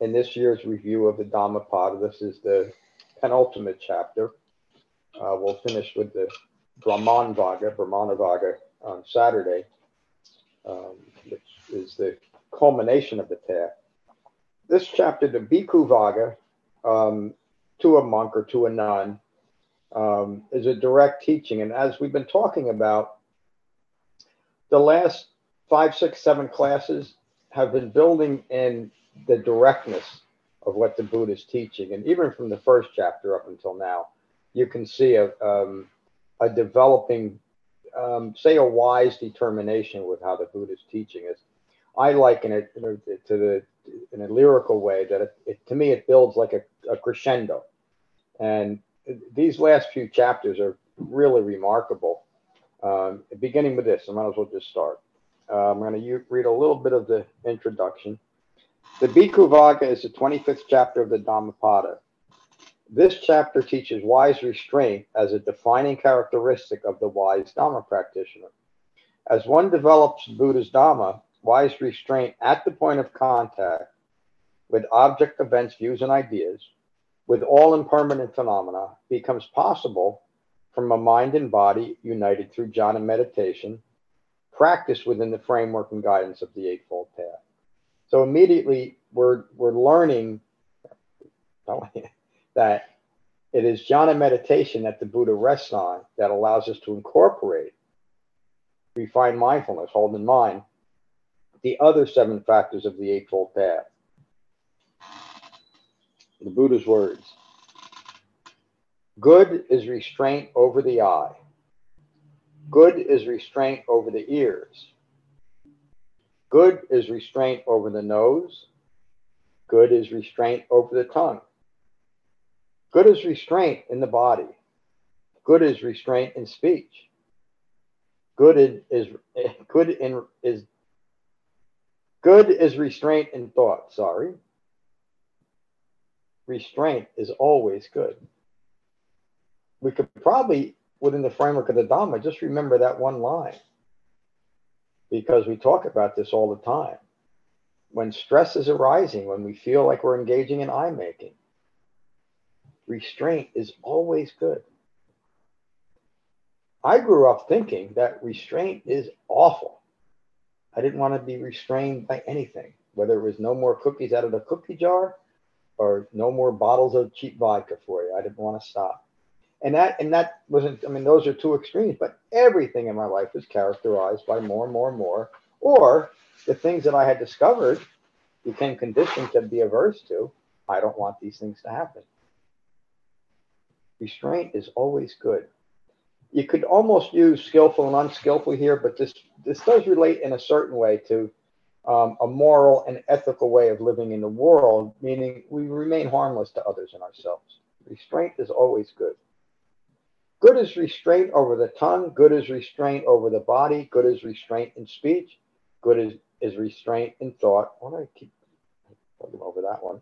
in this year's review of the Dhammapada. This is the penultimate chapter. Uh, we'll finish with the Brahman Vagga, Brahmana on Saturday, um, which is the culmination of the path. This chapter, the Bhikkhu Vagga, um, to a monk or to a nun, um, is a direct teaching. And as we've been talking about, the last five, six, seven classes have been building in the directness of what the Buddha is teaching. And even from the first chapter up until now, you can see a, um, a developing, um, say, a wise determination with how the Buddha's teaching is. I liken it to the in a lyrical way that it, it, to me it builds like a, a crescendo, and these last few chapters are really remarkable. Um, beginning with this, I might as well just start. Uh, I'm going to read a little bit of the introduction. The Bhikkhu Vagga is the 25th chapter of the Dhammapada. This chapter teaches wise restraint as a defining characteristic of the wise Dhamma practitioner. As one develops Buddha's Dhamma, wise restraint at the point of contact with object, events, views, and ideas, with all impermanent phenomena, becomes possible from a mind and body united through jhana meditation practice within the framework and guidance of the Eightfold Path. So immediately we're, we're learning that it is jhana meditation that the Buddha rests on that allows us to incorporate refined mindfulness, hold in mind the other seven factors of the Eightfold Path. The Buddha's words Good is restraint over the eye. Good is restraint over the ears. Good is restraint over the nose. Good is restraint over the tongue. Good is restraint in the body. Good is restraint in speech. Good is good in is good is restraint in thought. Sorry. Restraint is always good. We could probably within the framework of the Dhamma, just remember that one line because we talk about this all the time. When stress is arising, when we feel like we're engaging in eye making, restraint is always good. I grew up thinking that restraint is awful. I didn't want to be restrained by anything, whether it was no more cookies out of the cookie jar or no more bottles of cheap vodka for you. I didn't want to stop and that and that wasn't i mean those are two extremes but everything in my life was characterized by more and more and more. Or the things that i had discovered became conditioned to be averse to i don't want these things to happen. Restraint is always good. You could almost use skillful and unskillful here but this this does relate in a certain way to um, a moral and ethical way of living in the world meaning we remain harmless to others and ourselves. Restraint is always good Good is restraint over the tongue. Good is restraint over the body. Good is restraint in speech. Good is, is restraint in thought. Why do I keep looking over that one?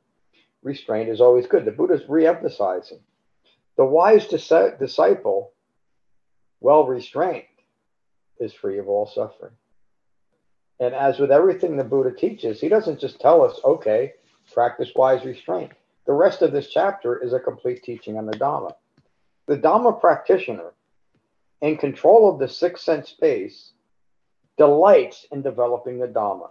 Restraint is always good. The Buddha's re-emphasizing. The wise dis- disciple, well restrained, is free of all suffering. And as with everything the Buddha teaches, he doesn't just tell us, okay, practice wise restraint. The rest of this chapter is a complete teaching on the Dhamma. The Dhamma practitioner, in control of the six sense base, delights in developing the Dhamma.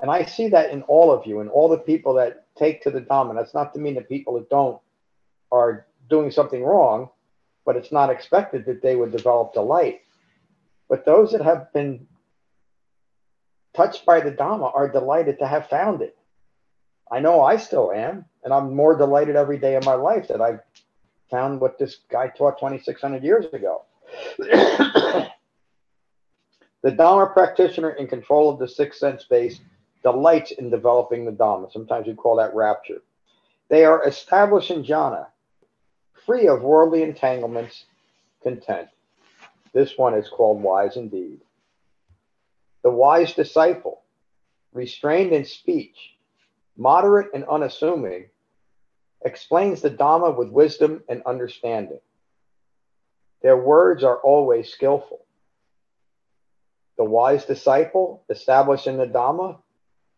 And I see that in all of you and all the people that take to the Dhamma. That's not to mean that people that don't are doing something wrong, but it's not expected that they would develop delight. But those that have been touched by the Dhamma are delighted to have found it. I know I still am, and I'm more delighted every day of my life that I've found what this guy taught 2,600 years ago. the Dharma practitioner in control of the sixth sense base delights in developing the Dharma. Sometimes we call that rapture. They are established in jhana, free of worldly entanglements, content. This one is called wise indeed. The wise disciple, restrained in speech, moderate and unassuming, explains the Dhamma with wisdom and understanding. Their words are always skillful. The wise disciple, established in the Dhamma,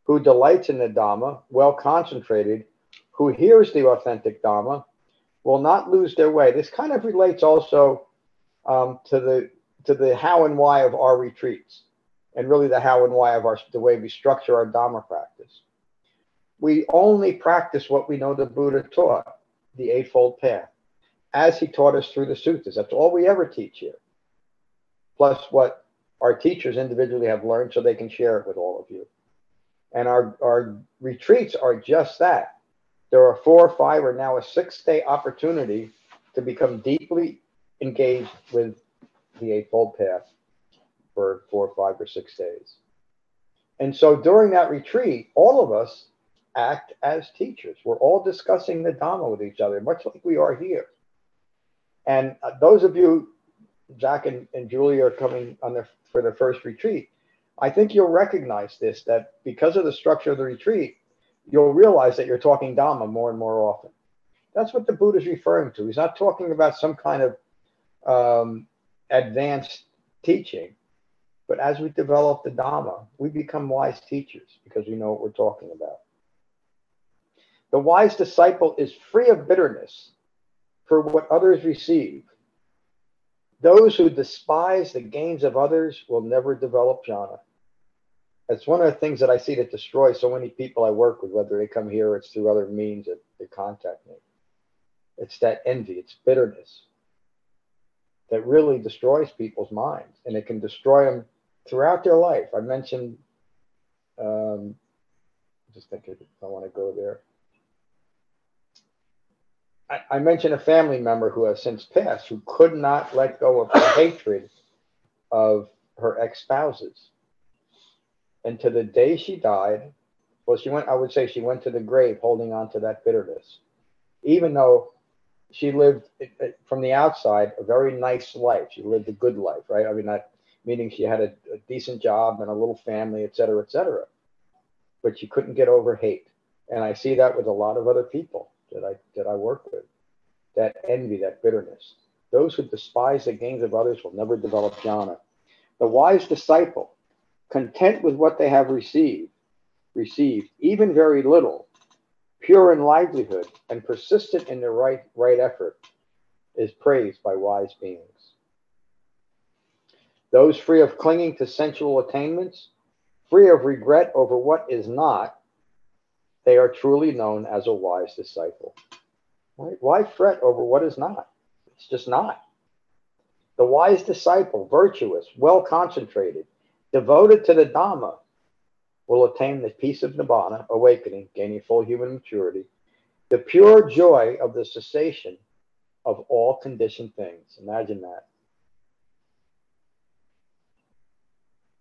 who delights in the Dhamma, well concentrated, who hears the authentic Dhamma, will not lose their way. This kind of relates also um, to the to the how and why of our retreats, and really the how and why of our the way we structure our Dhamma practice. We only practice what we know the Buddha taught, the Eightfold Path, as he taught us through the sutras. That's all we ever teach here. Plus what our teachers individually have learned so they can share it with all of you. And our, our retreats are just that. There are four or five or now a six day opportunity to become deeply engaged with the Eightfold Path for four, five, or six days. And so during that retreat, all of us act as teachers. We're all discussing the Dhamma with each other, much like we are here. And uh, those of you, Jack and, and Julie, are coming on their, for their first retreat. I think you'll recognize this that because of the structure of the retreat, you'll realize that you're talking Dhamma more and more often. That's what the Buddha is referring to. He's not talking about some kind of um, advanced teaching. But as we develop the Dhamma, we become wise teachers because we know what we're talking about. The wise disciple is free of bitterness for what others receive. Those who despise the gains of others will never develop jhana. That's one of the things that I see that destroys so many people I work with, whether they come here or it's through other means that they contact me. It's that envy, it's bitterness that really destroys people's minds and it can destroy them throughout their life. I mentioned, um, just think I want to go there. I, I mentioned a family member who has since passed who could not let go of the hatred of her ex spouses. And to the day she died, well, she went, I would say she went to the grave holding on to that bitterness, even though she lived from the outside a very nice life. She lived a good life, right? I mean, that meaning she had a, a decent job and a little family, et cetera, et cetera. But she couldn't get over hate. And I see that with a lot of other people that I that I work with. That envy, that bitterness. Those who despise the gains of others will never develop jhana. The wise disciple, content with what they have received, received, even very little, pure in livelihood, and persistent in their right, right effort, is praised by wise beings. Those free of clinging to sensual attainments, free of regret over what is not, they are truly known as a wise disciple. Why, why fret over what is not? It's just not. The wise disciple, virtuous, well concentrated, devoted to the Dhamma, will attain the peace of Nibbana, awakening, gaining full human maturity, the pure joy of the cessation of all conditioned things. Imagine that.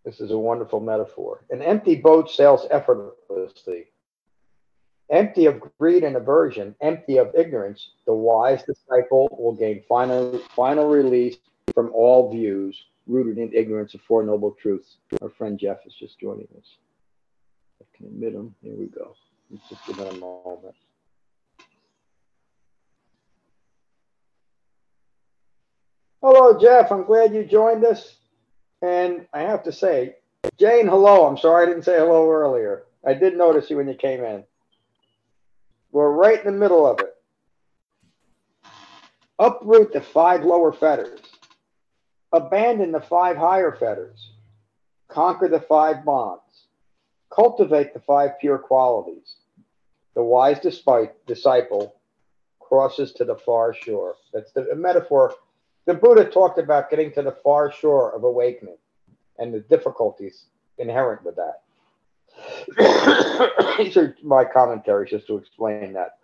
This is a wonderful metaphor. An empty boat sails effortlessly Empty of greed and aversion, empty of ignorance, the wise disciple will gain final, final release from all views rooted in ignorance of Four Noble Truths. Our friend Jeff is just joining us. I can admit him. Here we go. Let's just give him a moment. Hello, Jeff. I'm glad you joined us. And I have to say, Jane, hello. I'm sorry I didn't say hello earlier. I did notice you when you came in. We're right in the middle of it. Uproot the five lower fetters. Abandon the five higher fetters. Conquer the five bonds. Cultivate the five pure qualities. The wise disciple crosses to the far shore. That's the metaphor. The Buddha talked about getting to the far shore of awakening and the difficulties inherent with that. These are my commentaries just to explain that.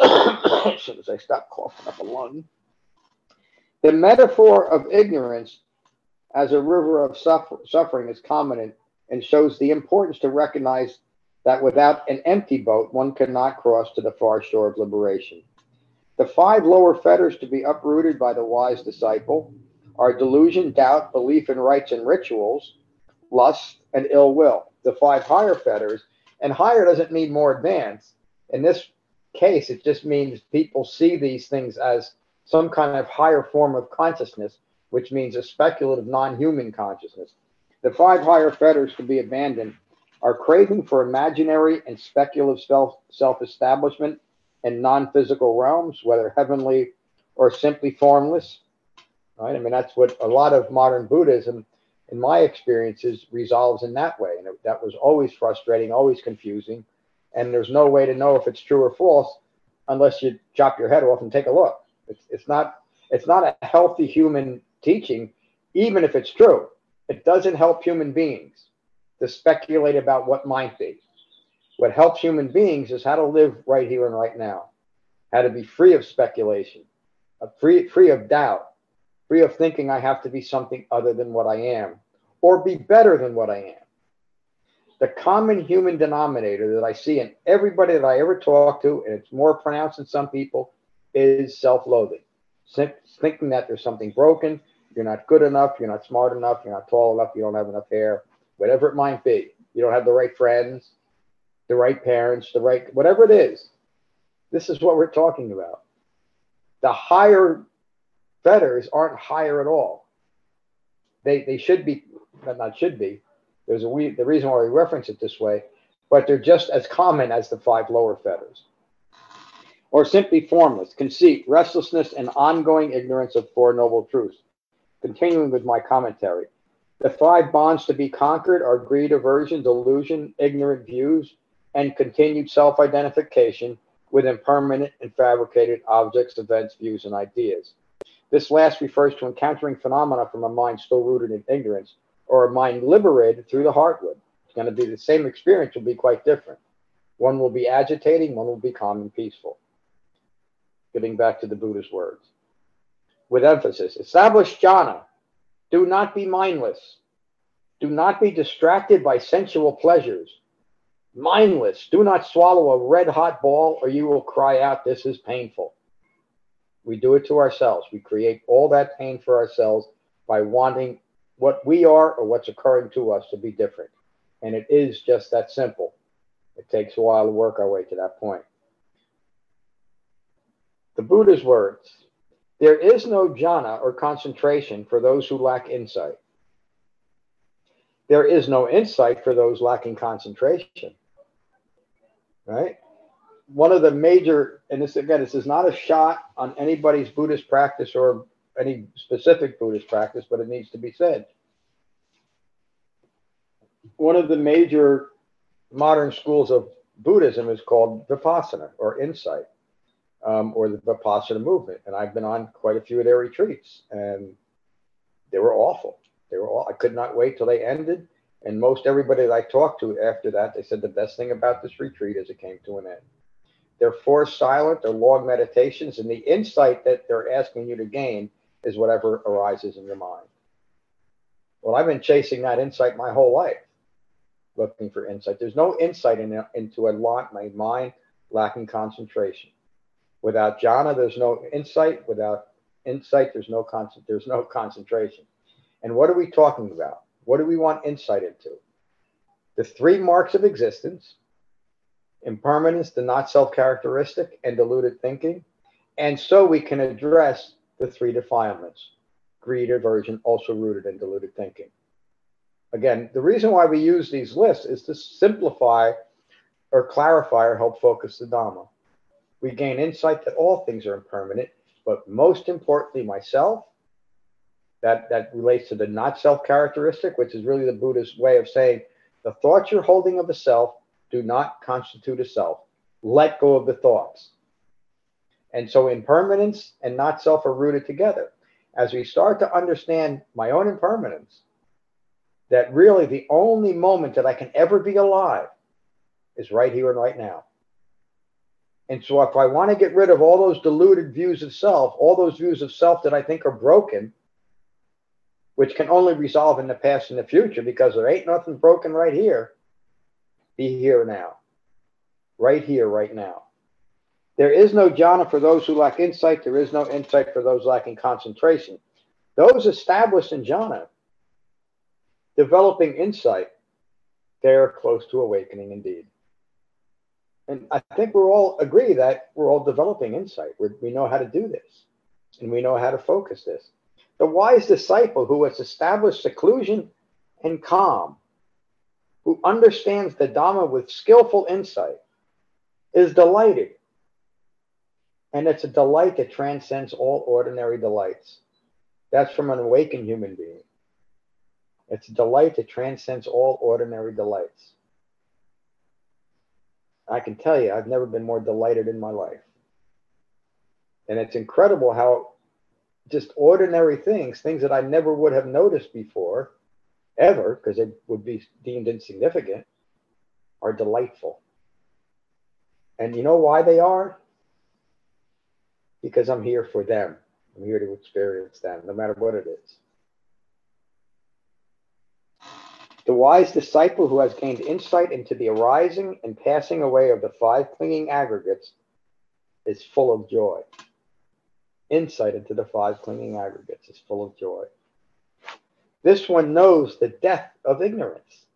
as soon as I stop coughing up a lung. The metaphor of ignorance as a river of suffer- suffering is common and shows the importance to recognize that without an empty boat, one cannot cross to the far shore of liberation. The five lower fetters to be uprooted by the wise disciple are delusion, doubt, belief in rites and rituals, lust, and ill will. The five higher fetters, and higher doesn't mean more advanced. In this case, it just means people see these things as some kind of higher form of consciousness, which means a speculative non human consciousness. The five higher fetters to be abandoned are craving for imaginary and speculative self establishment in non physical realms, whether heavenly or simply formless. Right? I mean, that's what a lot of modern Buddhism, in my experiences, resolves in that way. And that was always frustrating, always confusing. And there's no way to know if it's true or false unless you chop your head off and take a look. It's, it's not it's not a healthy human teaching, even if it's true. It doesn't help human beings to speculate about what might be. What helps human beings is how to live right here and right now, how to be free of speculation, uh, free, free of doubt, free of thinking I have to be something other than what I am, or be better than what I am. The common human denominator that I see in everybody that I ever talk to, and it's more pronounced in some people, is self loathing, thinking that there's something broken, you're not good enough, you're not smart enough, you're not tall enough, you don't have enough hair, whatever it might be. You don't have the right friends, the right parents, the right, whatever it is. This is what we're talking about. The higher fetters aren't higher at all. They, they should be, but not should be. There's a we, the reason why we reference it this way, but they're just as common as the five lower fetters or simply formless, conceit, restlessness, and ongoing ignorance of Four Noble Truths. Continuing with my commentary, the five bonds to be conquered are greed, aversion, delusion, ignorant views, and continued self identification with impermanent and fabricated objects, events, views, and ideas. This last refers to encountering phenomena from a mind still rooted in ignorance or a mind liberated through the heartwood. It's going to be the same experience, will be quite different. One will be agitating, one will be calm and peaceful getting back to the Buddha's words. With emphasis, establish jhana. Do not be mindless. Do not be distracted by sensual pleasures. Mindless. Do not swallow a red hot ball or you will cry out, This is painful. We do it to ourselves. We create all that pain for ourselves by wanting what we are or what's occurring to us to be different. And it is just that simple. It takes a while to work our way to that point. The Buddha's words There is no jhana or concentration for those who lack insight. There is no insight for those lacking concentration. Right? One of the major, and this again, this is not a shot on anybody's Buddhist practice or any specific Buddhist practice, but it needs to be said. One of the major modern schools of Buddhism is called Vipassana or insight um, or the Vipassana movement. And I've been on quite a few of their retreats, and they were awful. They were all, I could not wait till they ended. And most everybody that I talked to after that, they said the best thing about this retreat is it came to an end. They're forced silent, they're long meditations, and the insight that they're asking you to gain is whatever arises in your mind. Well, I've been chasing that insight my whole life, looking for insight. There's no insight in, into a lot, my mind lacking concentration. Without jhana, there's no insight. Without insight, there's no con- there's no concentration. And what are we talking about? What do we want insight into? The three marks of existence: impermanence, the not self characteristic, and deluded thinking. And so we can address the three defilements: greed, aversion, also rooted in deluded thinking. Again, the reason why we use these lists is to simplify or clarify or help focus the Dhamma we gain insight that all things are impermanent, but most importantly, myself, that, that relates to the not self characteristic, which is really the Buddhist way of saying the thoughts you're holding of the self do not constitute a self. Let go of the thoughts. And so impermanence and not self are rooted together. As we start to understand my own impermanence, that really the only moment that I can ever be alive is right here and right now. And so if I want to get rid of all those deluded views of self, all those views of self that I think are broken, which can only resolve in the past and the future because there ain't nothing broken right here, be here now. Right here, right now. There is no jhana for those who lack insight. There is no insight for those lacking concentration. Those established in jhana, developing insight, they are close to awakening indeed. And I think we're all agree that we're all developing insight. We're, we know how to do this, and we know how to focus this. The wise disciple who has established seclusion and calm, who understands the Dhamma with skillful insight, is delighted. And it's a delight that transcends all ordinary delights. That's from an awakened human being. It's a delight that transcends all ordinary delights. I can tell you, I've never been more delighted in my life. And it's incredible how just ordinary things, things that I never would have noticed before, ever, because it would be deemed insignificant, are delightful. And you know why they are? Because I'm here for them. I'm here to experience them, no matter what it is. The wise disciple who has gained insight into the arising and passing away of the five clinging aggregates is full of joy. Insight into the five clinging aggregates is full of joy. This one knows the death of ignorance.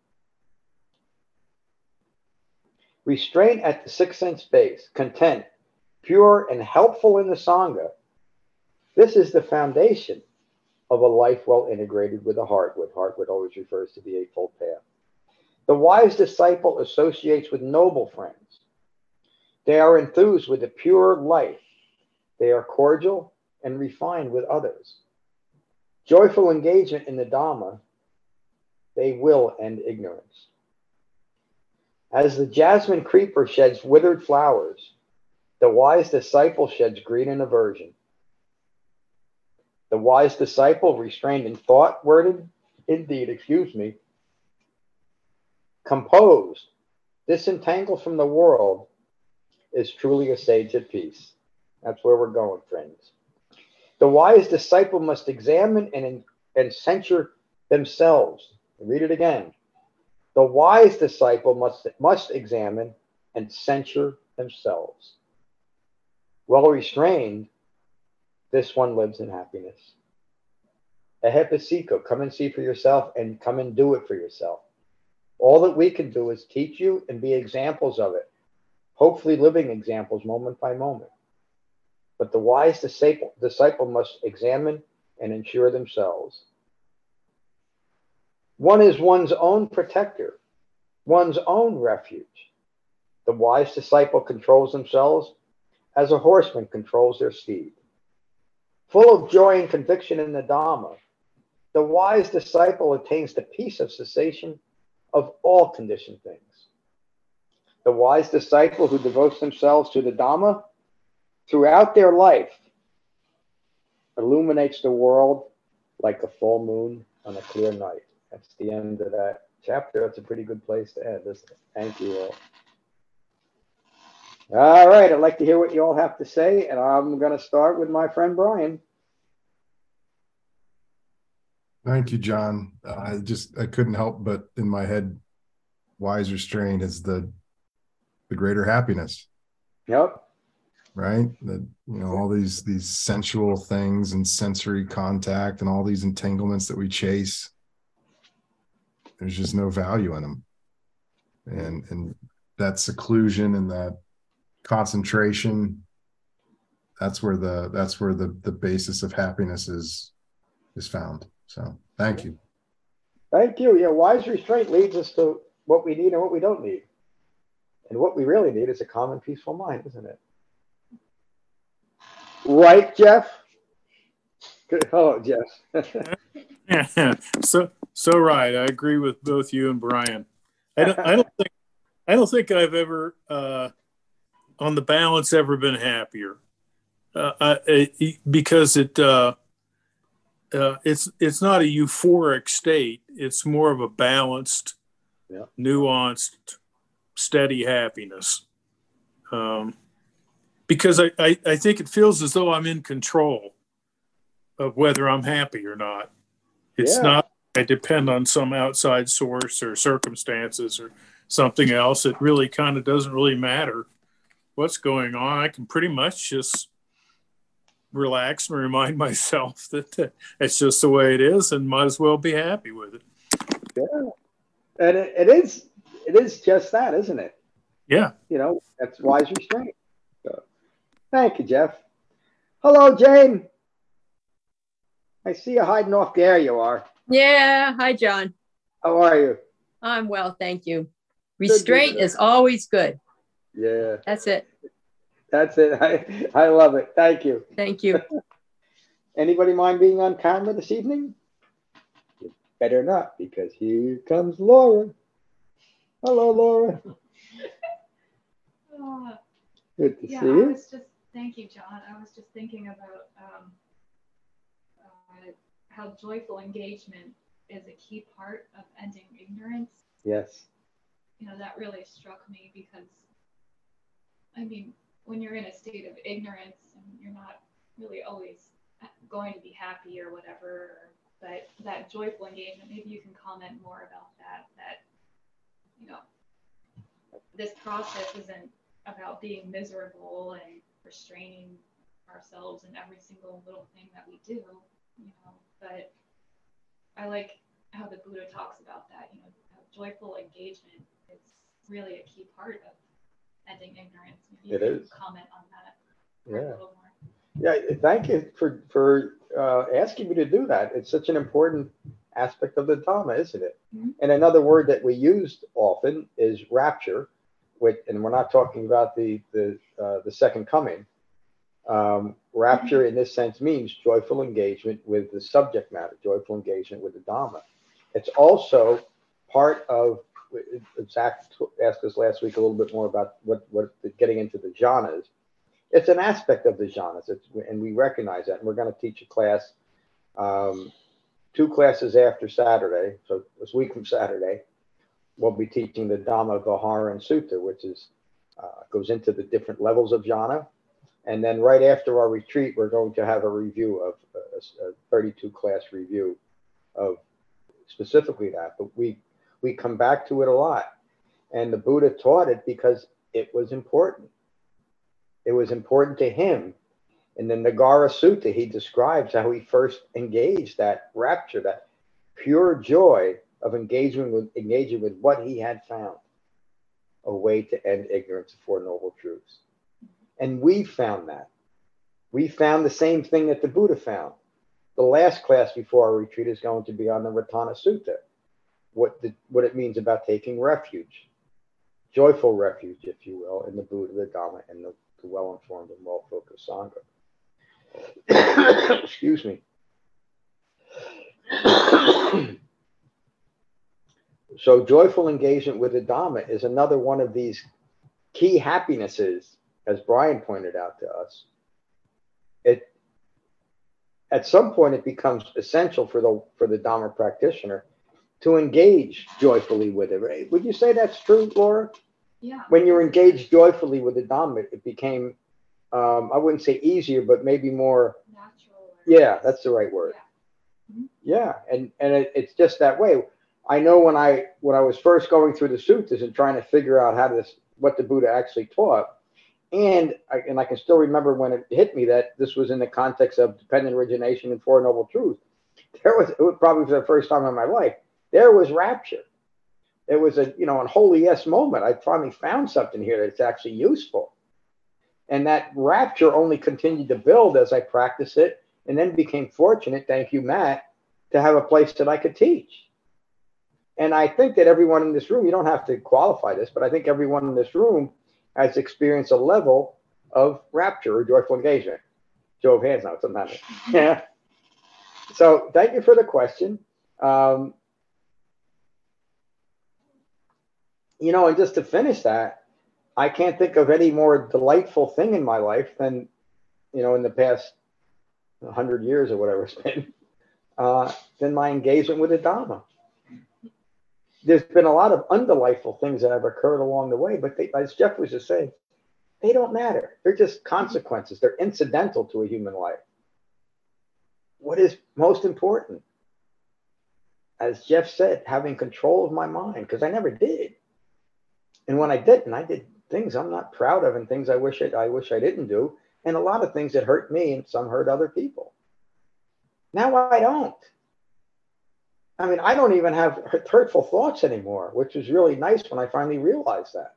Restraint at the sixth sense base, content, pure, and helpful in the Sangha. This is the foundation of a life well integrated with the Heartwood. Heartwood always refers to the Eightfold Path. The wise disciple associates with noble friends. They are enthused with a pure life. They are cordial and refined with others. Joyful engagement in the Dhamma, they will end ignorance. As the jasmine creeper sheds withered flowers, the wise disciple sheds greed and aversion. The wise disciple, restrained in thought, worded, indeed, excuse me, composed, disentangled from the world, is truly a sage at peace. That's where we're going, friends. The wise disciple must examine and, and censure themselves. Read it again. The wise disciple must, must examine and censure themselves. Well restrained, this one lives in happiness. Ehipassiko, come and see for yourself and come and do it for yourself. All that we can do is teach you and be examples of it, hopefully living examples moment by moment. But the wise disciple, disciple must examine and ensure themselves. One is one's own protector, one's own refuge. The wise disciple controls themselves as a horseman controls their steed full of joy and conviction in the Dhamma, the wise disciple attains the peace of cessation of all conditioned things. The wise disciple who devotes themselves to the Dhamma throughout their life illuminates the world like a full moon on a clear night. That's the end of that chapter. That's a pretty good place to end, isn't it? Thank you all. All right, I'd like to hear what you all have to say, and I'm going to start with my friend Brian. Thank you, John. Uh, I just I couldn't help but in my head, wise restraint is the the greater happiness. Yep. Right. That you know all these these sensual things and sensory contact and all these entanglements that we chase. There's just no value in them, and and that seclusion and that concentration that's where the that's where the the basis of happiness is is found. So thank you. Thank you. Yeah wise restraint leads us to what we need and what we don't need. And what we really need is a calm and peaceful mind isn't it right jeff Good. oh jeff yeah, so so right i agree with both you and brian i don't i don't think i don't think i've ever uh on the balance ever been happier uh, I, because it uh, uh, it's it's not a euphoric state. It's more of a balanced, yeah. nuanced, steady happiness. Um, because I, I, I think it feels as though I'm in control of whether I'm happy or not. It's Yeah. not I depend on some outside source or circumstances or something else, it really kind of doesn't really matter what's going on. I can pretty much just relax and remind myself that it's just the way it is and might as well be happy with it. Yeah. And it, it is it is just that, isn't it? Yeah. You know, that's wise restraint. So, thank you, Jeff. Hello, Jane. I see you hiding off. There you are. Yeah. Hi, John. How are you? I'm well, thank you. Restraint is always good. Yeah. That's it. That's it. I, I love it. Thank you. Thank you. Anybody mind being on camera this evening? You better not, because here comes Laura. Hello, Laura. Uh, Good to yeah, see I you. Thank you, John. I was just thinking about um, uh, how joyful engagement is a key part of ending ignorance. Yes. You know, that really struck me because, I mean, when you're in a state of ignorance and you're not really always going to be happy or whatever, but that joyful engagement, maybe you can comment more about that. That, you know, this process isn't about being miserable and restraining ourselves in every single little thing that we do, you know. But I like how the Buddha talks about that, you know, joyful engagement is really a key part of ending ignorance. Maybe It you can comment on that Yeah. a little more. Yeah, thank you for for uh, asking me to do that. It's such an important aspect of the Dhamma, isn't it? Mhm. And another word that we used often is rapture, which, and we're not talking about the the uh, the second coming. Um, rapture, in this sense, means joyful engagement with the subject matter, joyful engagement with the Dhamma. It's also part of. Zach asked us last week a little bit more about what what the, getting into the jhanas it's an aspect of the jhanas, and we recognize that. And we're going to teach a class, um, two classes after Saturday. So this week from Saturday, we'll be teaching the Dhamma Vihara and Sutta, which is uh, goes into the different levels of jhana. And then right after our retreat, we're going to have a review of a, a 32 class review of specifically that. But we we come back to it a lot, and the Buddha taught it because it was important it was important to him. In the Nagara Sutta, he describes how he first engaged that rapture, that pure joy of engaging with engaging with what he had found, a way to end ignorance of Four Noble Truths. And we found that. We found the same thing that the Buddha found. The last class before our retreat is going to be on the Ratana Sutta, what the, what it means about taking refuge, joyful refuge, if you will, in the Buddha, the Dhamma, and the the well-informed and well-focused Sangha. Excuse me. so joyful engagement with the Dhamma is another one of these key happinesses, as Brian pointed out to us. It at some point it becomes essential for the for the Dhamma practitioner to engage joyfully with it. Right? Would you say that's true, Laura? Yeah. when you're engaged joyfully with the Dhamma, it, became, um, I wouldn't say easier, but maybe more, Natural. yeah, that's the right word. Yeah, and and it, it's just that way. I know when I when I was first going through the sutras and trying to figure out how to what the Buddha actually taught, and I, and I can still remember when it hit me that this was in the context of dependent origination and Four Noble Truths. There was it was probably for the first time in my life there was rapture it was a you know an holy yes moment. I finally found something here that's actually useful, and that rapture only continued to build as I practiced it, and then became fortunate. Thank you, Matt, to have a place that I could teach. And I think that everyone in this room, you don't have to qualify this, but I think everyone in this room has experienced a level of rapture or joyful engagement. Show of hands now, sometimes. Yeah. So thank you for the question. Um, you know, and just to finish that, I can't think of any more delightful thing in my life than, you know, in the past hundred years or whatever it's been, uh, than my engagement with the Dhamma. There's been a lot of undelightful things that have occurred along the way, but they, as Jeff was just saying, they don't matter. They're just consequences. They're incidental to a human life. What is most important? As Jeff said, having control of my mind, because I never did And when I didn't, I did things I'm not proud of and things I wish I, I wish I didn't do, and a lot of things that hurt me and some hurt other people. Now I don't. I mean, I don't even have hurtful thoughts anymore, which was really nice when I finally realized that.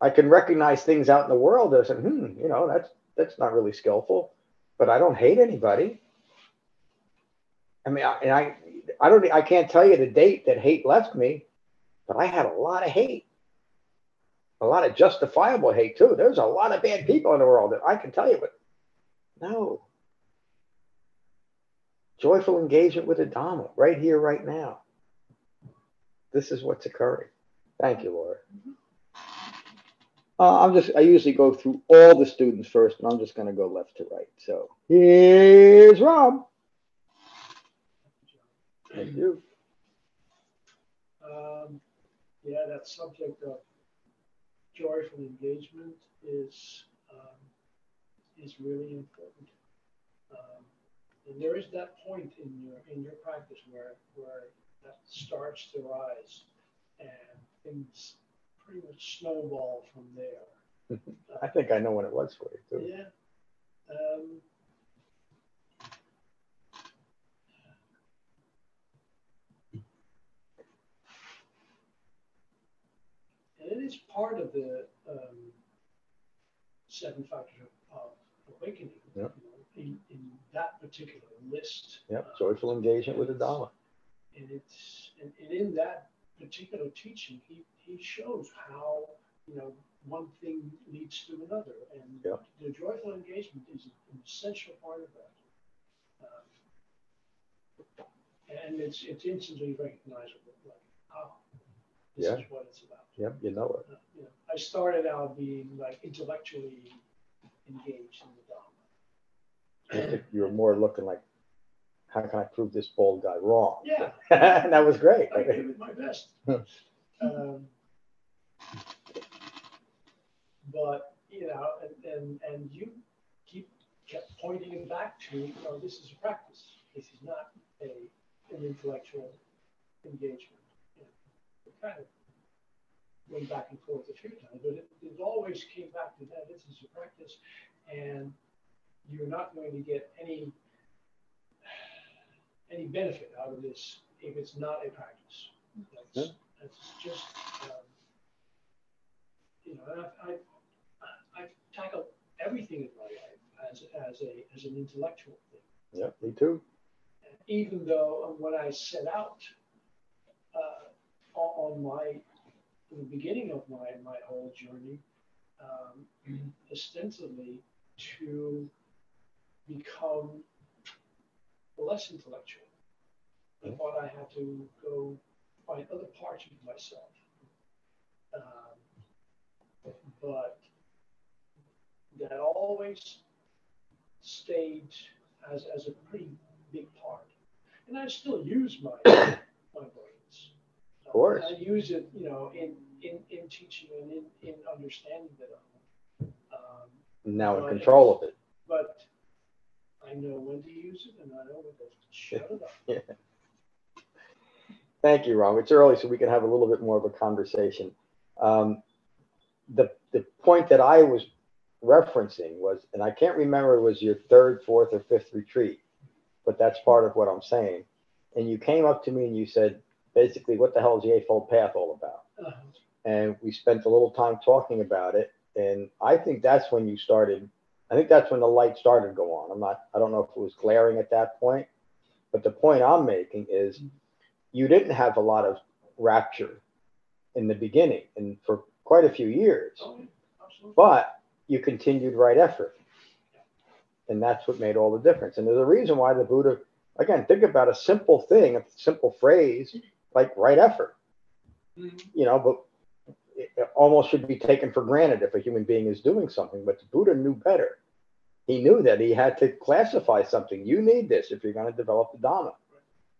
I can recognize things out in the world as, hmm, you know, that's that's not really skillful, but I don't hate anybody. I mean, I, and I, I don't, I can't tell you the date that hate left me, but I had a lot of hate, a lot of justifiable hate too. There's a lot of bad people in the world that I can tell you, but no. Joyful engagement with the Dhamma right here, right now. This is what's occurring. Thank you, Laura. Uh, I'm just, I usually go through all the students first, and I'm just going to go left to right. So here's Rob. Thank you. Um, yeah, that subject of joyful engagement is um, is really important. Um, and there is that point in your in your practice where where that starts to rise, and things pretty much snowball from there. I think I know what it was for you too. Yeah. Um, and it is part of the um, seven factors of, of awakening. Yep. You know, in, in that particular list. Yep, Uh, joyful engagement with the Dhamma. and it's and, and in that particular teaching he he shows how you know one thing leads to another and Yeah. the joyful engagement is an essential part of that um, and it's it's instantly recognizable like oh this Yeah. is what it's about Yep, you know it. uh, you know, I started out being like intellectually engaged in the Dhamma I think you were more looking like, how can I prove this bold guy wrong? yeah and that was great. I gave it my best. um, but you know, and, and and you keep kept pointing it back to, you know, this is a practice. This is not a an intellectual engagement. You know, kind of went back and forth a few times, but it, it always came back to that. This is a practice, and you're not going to get any any benefit out of this if it's not a practice. That's, that's just, um, you know, and I've, I've, I've tackled everything in my life as, as a as an intellectual thing. Yep, me too. And even though when I set out uh, on on my in the beginning of my my whole journey, um, ostensibly to become less intellectual. I thought I had to go find other parts of myself. Um, but that always stayed as, as a pretty big part. And I still use my my brains. Of course. I use it, you know, in, in, in teaching and in, in understanding the Dhamma. Um, Now in control of it. I know when to use it and I know when to shut it up. Thank you, Ron. It's early, so we can have a little bit more of a conversation. Um, the the point that I was referencing was, and I can't remember it was your third, fourth, or fifth retreat, but that's part of what I'm saying. And you came up to me and you said, basically, what the hell is the Eightfold Path all about? Uh, And we spent a little time talking about it. And I think that's when you started. I think that's when the light started to go on. I'm not. I don't know if it was glaring at that point, but the point I'm making is you didn't have a lot of rapture in the beginning and for quite a few years, absolutely. but you continued right effort. And that's what made all the difference. And there's a reason why the Buddha, again, think about a simple thing, a simple phrase like right effort, Mhm. you know, but it almost should be taken for granted if a human being is doing something. But the Buddha knew better. He knew that he had to classify something. You need this if you're going to develop the Dhamma.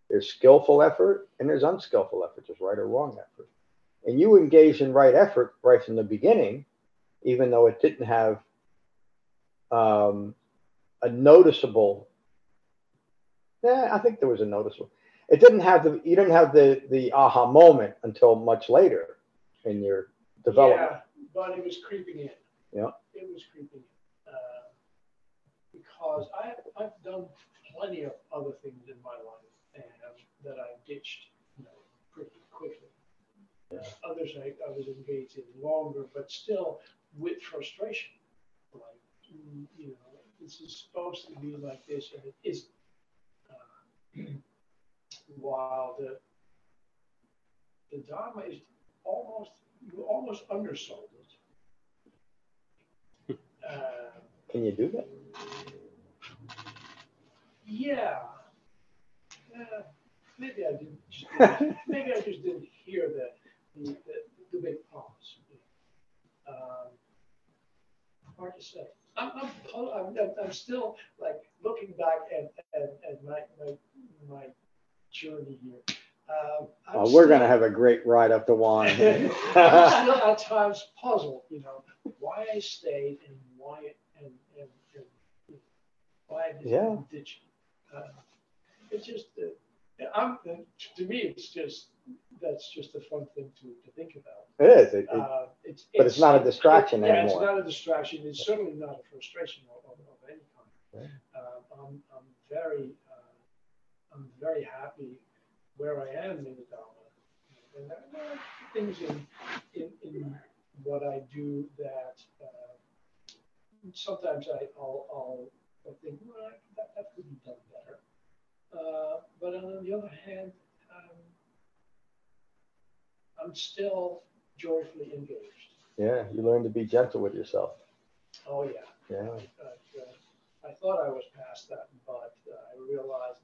There's skillful effort and there's unskillful effort, there's right or wrong effort. And you engaged in right effort right from the beginning, even though it didn't have um, a noticeable. Yeah, I think there was a noticeable. It didn't have the you didn't have the the aha moment until much later. In your development. Yeah, but it was creeping in. Yeah. It was creeping in. Uh, because I, I've done plenty of other things in my life and that I ditched, you know, pretty quickly. Uh, others I, I was engaged in longer, but still with frustration. Like, mm, you know, this is supposed to be like this and it isn't. Uh, while the the Dharma is almost you almost undersold it. Uh, Can you do that? yeah. Uh, maybe I didn't. Just didn't maybe I just didn't hear the the, the, the big pause. Um, hard to say. I'm, I'm, I'm, I'm- I'm still like looking back at, at, at my, my, my journey here. Um, Oh, we're gonna have a great ride up the wine. I'm still at times puzzled, you know, why I stayed and why and and, and why I didn't Yeah. ditch. Uh, it's just uh, I'm to me it's just that's just a fun thing to, to think about. It is, it- it- Uh, it's, but it's not a distraction yeah, anymore. it's not a distraction. It's certainly not a frustration of, of, of any kind. Uh, I'm, I'm very uh, I'm very happy where I am in the Dharma. And there are things in, in, in what I do that uh, sometimes I, I'll, I'll, I'll think, well, that, that could be done better. Uh, but on the other hand, um, I'm still joyfully engaged. yeah, you learn to be gentle with yourself. Oh, yeah. Yeah, But, uh, I thought I was past that, but uh, I realized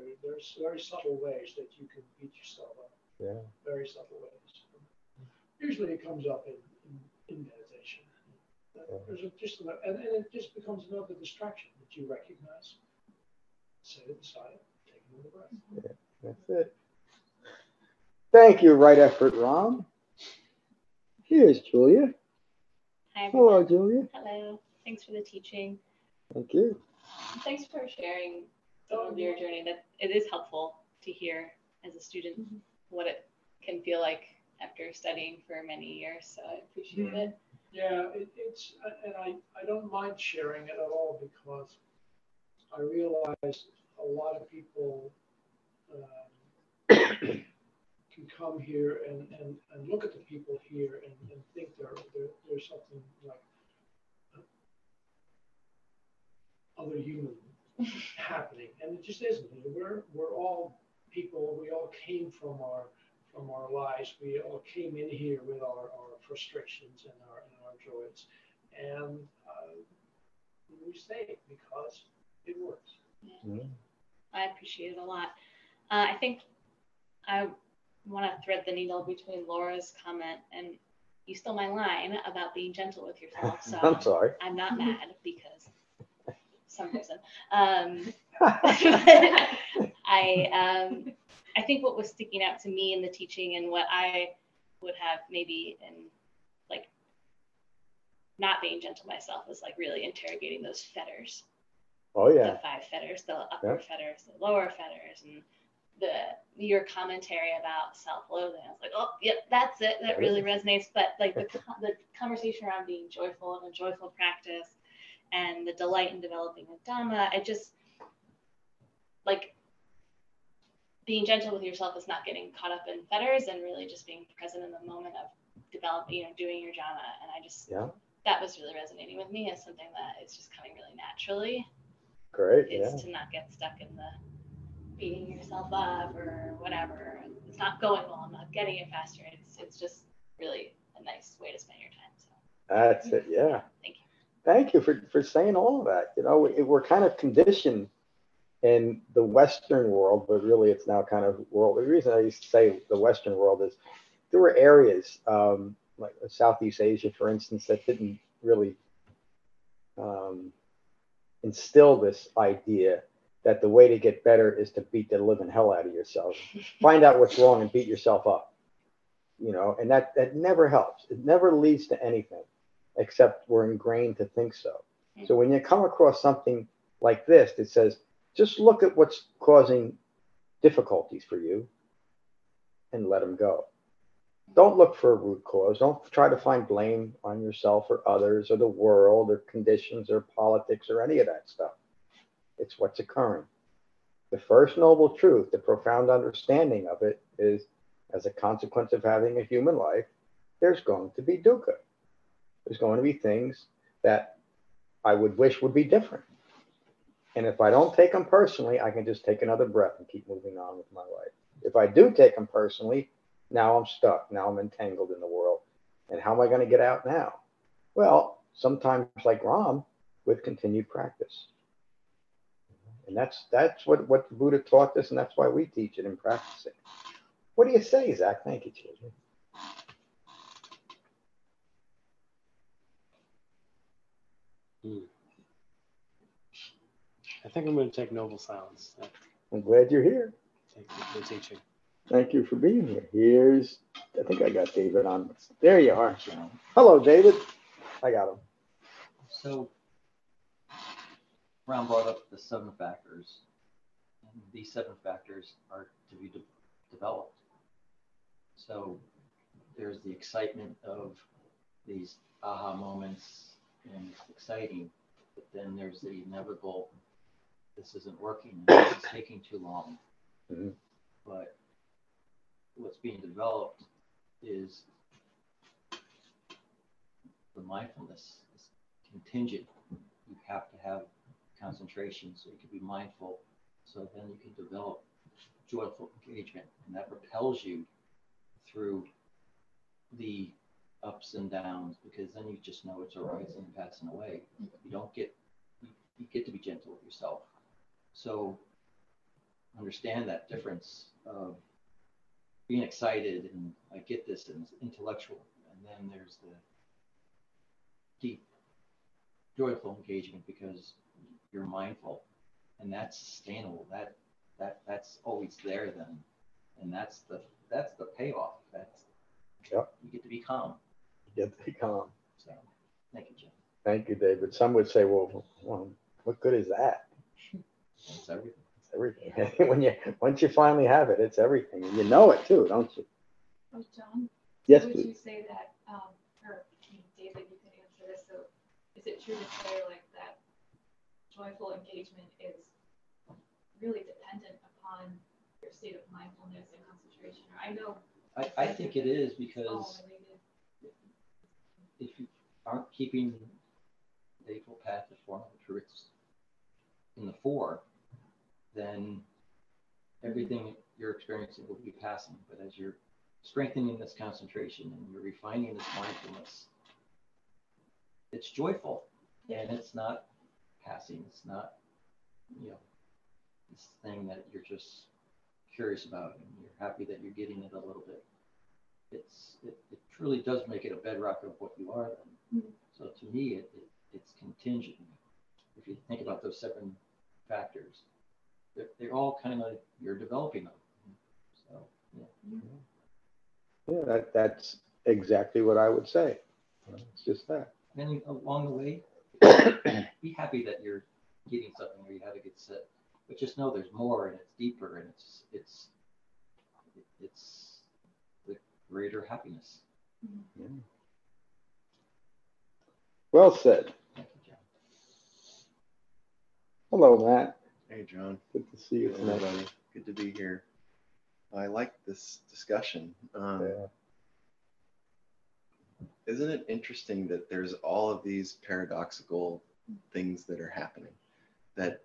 there, there's very subtle ways that you can beat yourself up. yeah. Very subtle ways. Usually it comes up in, in, in meditation. Uh, There's a, just another, and, and it just becomes another distraction that you recognize. Set it aside, take another breath. That's it. Thank you, Right Effort Rom. Here's Julia. Hi, Hello. Julia. Hello. Thanks for the teaching. Thank you. Thanks for sharing some of your journey. That it is helpful to hear as a student mm-hmm. what it can feel like after studying for many years. So I appreciate mm-hmm. it. Yeah, it, it's, and I, I don't mind sharing it at all because I realize a lot of people um, can come here and, and, and look at the people here and, and think there, there, there's something like uh, other human happening, and it just isn't. We're, we're all people, we all came from our, from our lives. We all came in here with our, our frustrations and our, and our joys. And uh, we stay because it works. I appreciate it a lot. Uh, I think I want to thread the needle between Laura's comment and you stole my line about being gentle with yourself. So I'm sorry. I'm not mad because some reason. Um, I um, I think what was sticking out to me in the teaching and what I would have maybe in like not being gentle myself was like really interrogating those fetters, Oh, yeah. the five fetters, the upper Yeah. fetters, the lower fetters, and the your commentary about self-loathing. I was like, oh, yep, that's it. That really resonates. But like the the conversation around being joyful and a joyful practice, and the delight in developing a dhamma, it just like being gentle with yourself is not getting caught up in fetters and really just being present in the moment of developing, you know, doing your jhana. And I just Yeah. that was really resonating with me as something that is just coming really naturally Great. is Yeah. to not get stuck in the beating yourself up or whatever. It's not going well. I'm not getting it faster. It's it's just really a nice way to spend your time. So That's it. Yeah. Thank you. Thank you for, for saying all of that. You know, we, we're kind of conditioned in the Western world, but really it's now kind of world. The reason I used to say the Western world is there were areas um, like Southeast Asia, for instance, that didn't really um, instill this idea that the way to get better is to beat the living hell out of yourself. Find out what's wrong and beat yourself up. You know, and that that never helps. It never leads to anything except we're ingrained to think so. So when you come across something like this that says, just look at what's causing difficulties for you and let them go. don't look for a root cause. Don't try to find blame on yourself or others or the world or conditions or politics or any of that stuff. It's what's occurring. The first noble truth, the profound understanding of it is as a consequence of having a human life, there's going to be dukkha. There's going to be things that I would wish would be different. And if I don't take them personally, I can just take another breath and keep moving on with my life. If I do take them personally, now I'm stuck. Now I'm entangled in the world. And how am I going to get out now? Well, sometimes like Ram, with continued practice. And that's that's what, what the Buddha taught us, and that's why we teach it and practice it. What do you say, Zach? Thank you, children. Hmm. I think I'm going to take noble silence. I'm glad you're here. Take the teaching. Thank you for being here. Here's, I think I got David on. There you are. Hello, David. I got him. So, Brown brought up the seven factors, and these seven factors are to be de- developed. So, there's the excitement of these aha moments, and it's exciting, but then there's the inevitable this isn't working, this is taking too long. Mhm. But what's being developed is the mindfulness is contingent. You have to have concentration so you can be mindful. So then you can develop joyful engagement, and that propels you through the ups and downs because then you just know it's arising and passing away. Mm-hmm. You don't get you, you get to be gentle with yourself. So understand that difference of being excited and I get this and it's intellectual, and then there's the deep, joyful engagement because you're mindful, and that's sustainable. That that that's always there then, and that's the that's the payoff. That's Yep. you get to be calm. Get to be calm. So thank you, Jim. Thank you, David. Some would say, well, well what good is that? That's everything. It's everything. when you once you finally have it, it's everything. And you know it too, don't you? Oh, John? Yes, Would please. you say that, um, or I mean, David, you can answer this. So is it true to say like that joyful engagement is really dependent upon your state of mindfulness and concentration? Or I know I, I think it is it's because all related. If you aren't keeping the Eightfold Path of Noble Truths in the four, then everything you're experiencing will be passing. But as you're strengthening this concentration and you're refining this mindfulness, it's joyful and it's not passing. It's not, you know, this thing that you're just curious about and you're happy that you're getting it a little bit. It's it, it truly does make it a bedrock of what you are then. Mhm. So to me, it, it it's contingent. If you think about those seven factors, they're, they're all kind of you're developing them. So yeah. Yeah, that, that's exactly what I would say. It's just that. And along the way, be happy that you're getting something or you had a good sit, but just know there's more and it's deeper and it's it's it's the greater happiness. Well said. You, Hello, Matt. Hey, John. Good to see you Hey, tonight. everybody. Good to be here. I like this discussion. Um, Yeah. Isn't it interesting that there's all of these paradoxical things that are happening? That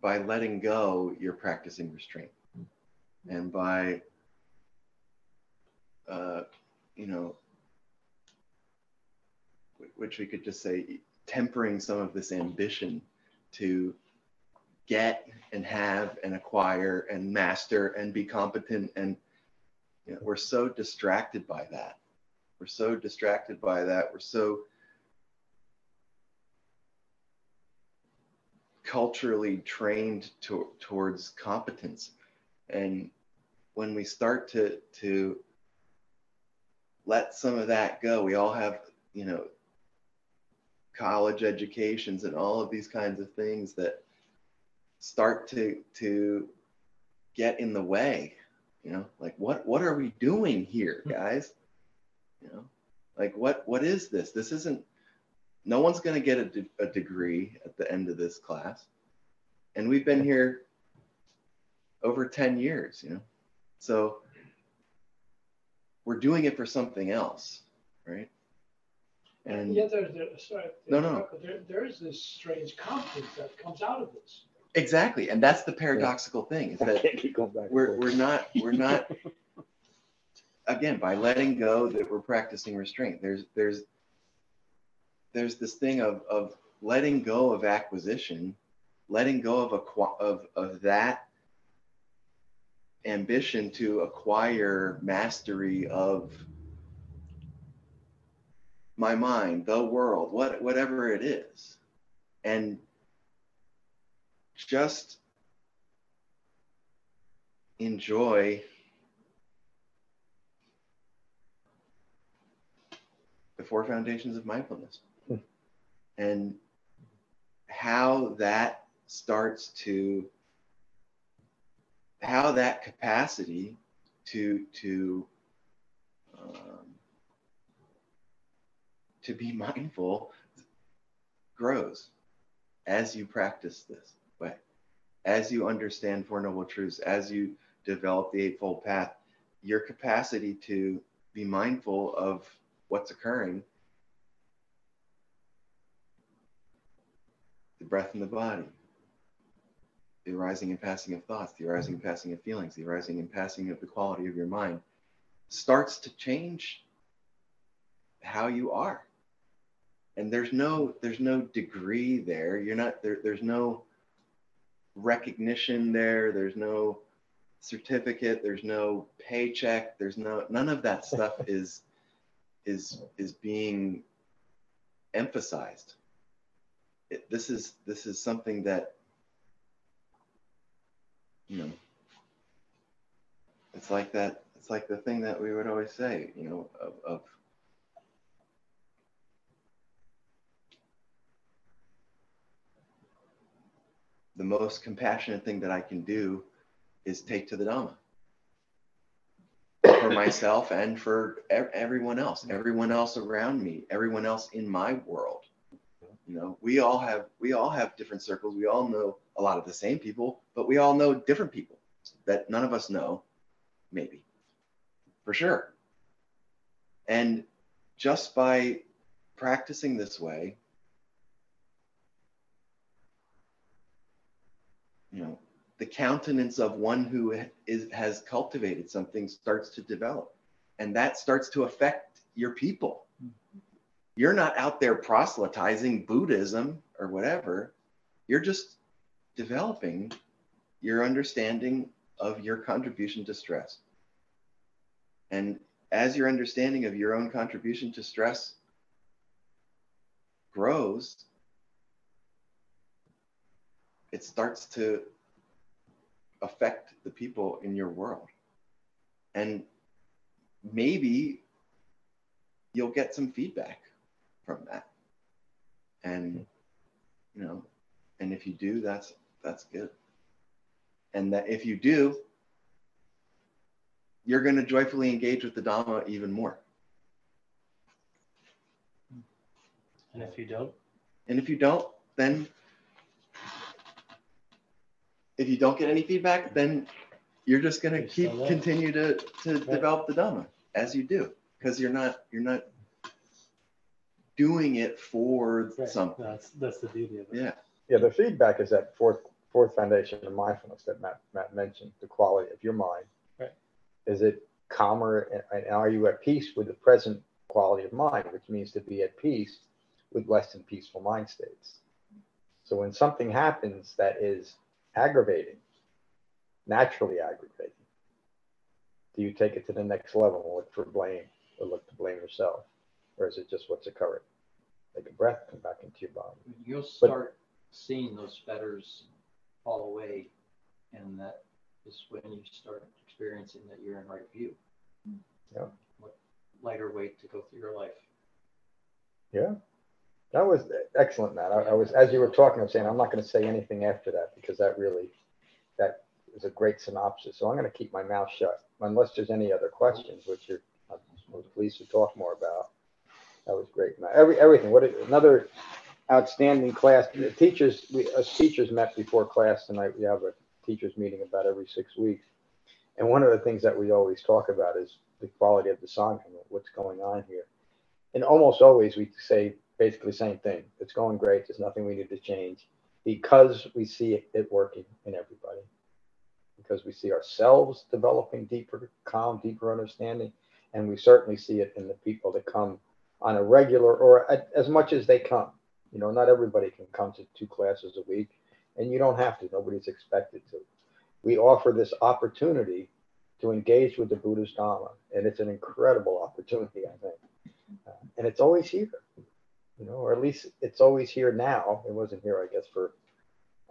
by letting go, you're practicing restraint. And by, uh, you know, which we could just say, tempering some of this ambition to get and have and acquire and master and be competent and you know, we're so distracted by that. We're so distracted by that. We're so culturally trained to, towards competence. And when we start to to let some of that go we all have you know college educations and all of these kinds of things that start to to get in the way You know, like what what are we doing here, mm-hmm. guys? You know, like what what is this? This isn't. No one's going to get a, de- a degree at the end of this class, and we've been here over ten years. You know, so we're doing it for something else, right? And Yet there's, there, sorry. No, no, no. There, there is this strange conflict that comes out of this. exactly, and that's the paradoxical thing is that Can't keep going back we're we're not we're not again by letting go that we're practicing restraint there's there's there's this thing of of letting go of acquisition letting go of acqu- of of that ambition to acquire mastery of my mind the world what whatever it is and just enjoy the four foundations of mindfulness Hmm. and how that starts to how that capacity to to um, to be mindful grows as you practice this way as you understand four noble truths as you develop the eightfold path your capacity to be mindful of what's occurring the breath in the body the arising and passing of thoughts the arising and passing of feelings the arising and passing of the quality of your mind starts to change how you are. And there's no there's no degree there. You're not there there's no recognition there. There's no certificate. There's no paycheck. There's no none of that stuff is is is being emphasized. It, this is this is something that you know it's like that it's like the thing that we would always say you know of, of the most compassionate thing that I can do is take to the Dhamma for myself and for everyone else, everyone else around me, everyone else in my world. You know, we all have we all have different circles. We all know a lot of the same people, but we all know different people that none of us know, maybe, for sure. And just by practicing this way, you know the countenance of one who is has cultivated something starts to develop and that starts to affect your people you're not out there proselytizing buddhism or whatever. You're just developing your understanding of your contribution to stress. And as your understanding of your own contribution to stress grows it starts to affect the people in your world. And maybe you'll get some feedback from that. And you know, and if you do, that's that's good. And that if you do, you're going to joyfully engage with the Dhamma even more. And if you don't, And if you don't, then if you don't get any feedback, then you're just gonna You're keep continue to to Right. develop the Dhamma as you do, because you're not you're not doing it for right, something. that's that's the beauty of it. Yeah, Yeah, the feedback is that fourth fourth foundation of mindfulness that Matt, Matt mentioned, the quality of your mind. Right. Is it calmer and, and are you at peace with the present quality of mind, which means to be at peace with less than peaceful mind states. So when something happens that is aggravating, naturally aggravating, do you take it to the next level and look for blame or look to blame yourself? Or is it just what's occurring? Take a breath, come back into your body. You'll But- start seeing those fetters fall away, and that is when you start experiencing that you're in right view. Yeah. What lighter weight to go through your life. Yeah. That was excellent, Matt. I, I was, as you were talking, I'm saying, I'm not going to say anything after that because that really, that is a great synopsis. So I'm going to keep my mouth shut unless there's any other questions, which you're I'm pleased to talk more about. That was great. Every everything. What another outstanding class. The teachers, we us teachers met before class tonight. We have a teachers meeting about every six weeks, and one of the things that we always talk about is the quality of the Sangha and what's going on here. And almost always we say basically the same thing. It's going great. There's nothing we need to change because we see it working in everybody. Because we see ourselves developing deeper calm, deeper understanding, and we certainly see it in the people that come on a regular or as much as they come. You know, not everybody can come to two classes a week, and you don't have to. Nobody's expected to. We offer this opportunity to engage with the Buddha's Dharma, and it's an incredible opportunity, I think. Uh, and it's always here you know, or at least it's always here now. It wasn't here, I guess, for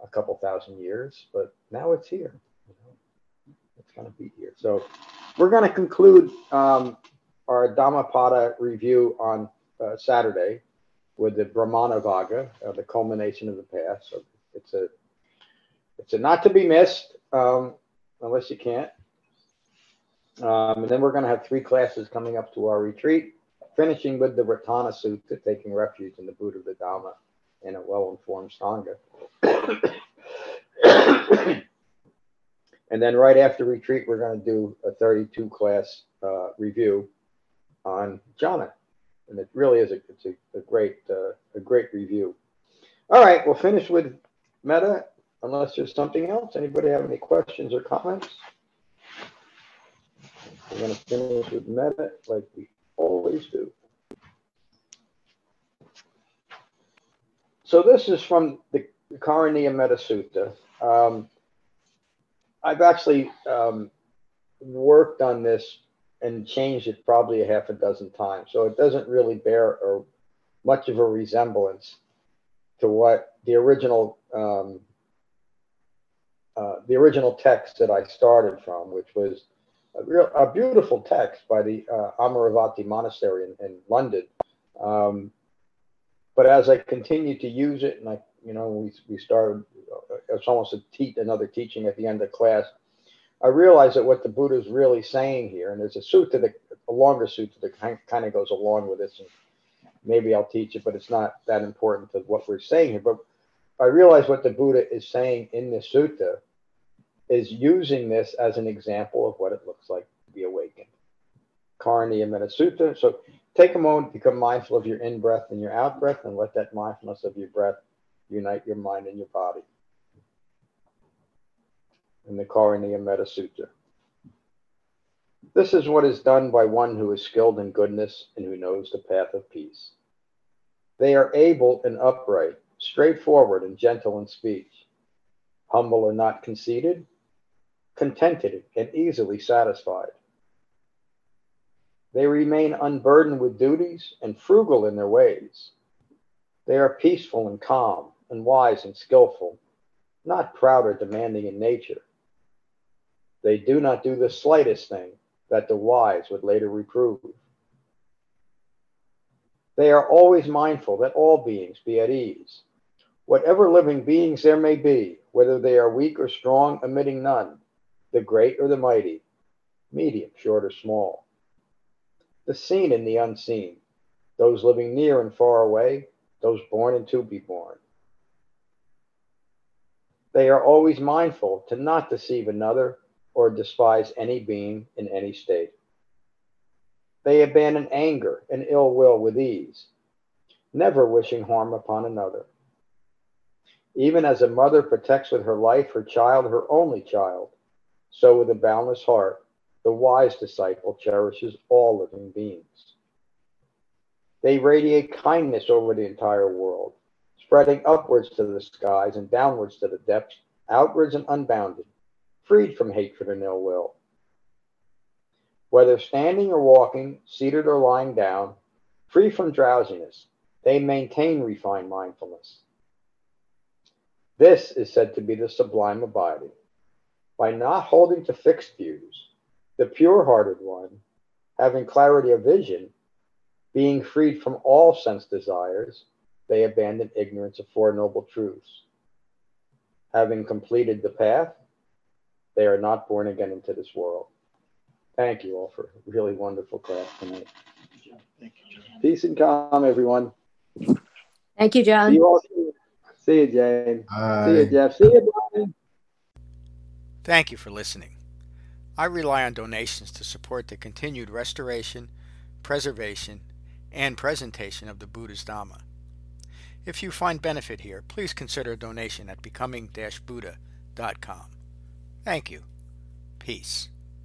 a couple thousand years, but now it's here. You know, it's going to be here. So we're going to conclude um, our Dhammapada review on uh, Saturday with the Brahmana Vagga, uh, the culmination of the path. So it's a it's a not to be missed um, unless you can't. Um, and then we're going to have three classes coming up to our retreat finishing with the Ratana Sutta, taking refuge in the Buddha the Dhamma and a well-informed Sangha. and then right after retreat, we're going to do a 32 class uh, review on jhana. And it really is a, it's a, a great, uh, a great review. All right, we'll finish with metta, unless there's something else. Anybody have any questions or comments? We're going to finish with metta like we always do. So this is from the Karaniya Metta Sutta. Um, I've actually um, worked on this and changed it probably a half a dozen times. So it doesn't really bear a, much of a resemblance to what the original um, uh, the original text that I started from, which was a, real, a beautiful text by the uh, Amaravati Monastery in, in London. Um, but as I continued to use it, and I, you know, we, we started, uh, it's almost a te- another teaching at the end of class. I realize that what the Buddha is really saying here, and there's a sutta, that, a longer sutta that kind of goes along with this, and maybe I'll teach it, but it's not that important to what we're saying here. But I realize what the Buddha is saying in this sutta is using this as an example of what it looks like to be awakened. Karaniya Metta Sutta. So take a moment, become mindful of your in breath and your out breath, and let that mindfulness of your breath unite your mind and your body. In the Karaniya Metta Sutta. This is what is done by one who is skilled in goodness and who knows the path of peace. They are able and upright, straightforward and gentle in speech, humble and not conceited, contented and easily satisfied. They remain unburdened with duties and frugal in their ways. They are peaceful and calm and wise and skillful, not proud or demanding in nature. They do not do the slightest thing that the wise would later reprove. They are always mindful that all beings be at ease. Whatever living beings there may be, whether they are weak or strong, omitting none, the great or the mighty, medium, short or small, the seen and the unseen, those living near and far away, those born and to be born. They are always mindful to not deceive another or despise any being in any state. They abandon anger and ill will with ease, never wishing harm upon another. Even as a mother protects with her life her child, her only child, so with a boundless heart, the wise disciple cherishes all living beings. They radiate kindness over the entire world, spreading upwards to the skies and downwards to the depths, outwards and unbounded, freed from hatred and ill will. Whether standing or walking, seated or lying down, free from drowsiness, they maintain refined mindfulness. This is said to be the sublime abiding by not holding to fixed views, the pure hearted one, having clarity of vision, being freed from all sense desires, they abandon ignorance of Four Noble Truths. Having completed the path, they are not born again into this world. Thank you all for a really wonderful class tonight. Thank you, John. Peace and calm, everyone. Thank you, See John. you all soon. See you, Jane. See you, Jeff. See you, Brian. Thank you for listening. I rely on donations to support the continued restoration, preservation, and presentation of the Buddha's Dhamma. If you find benefit here, please consider a donation at becoming-buddha.com. Thank you. Peace.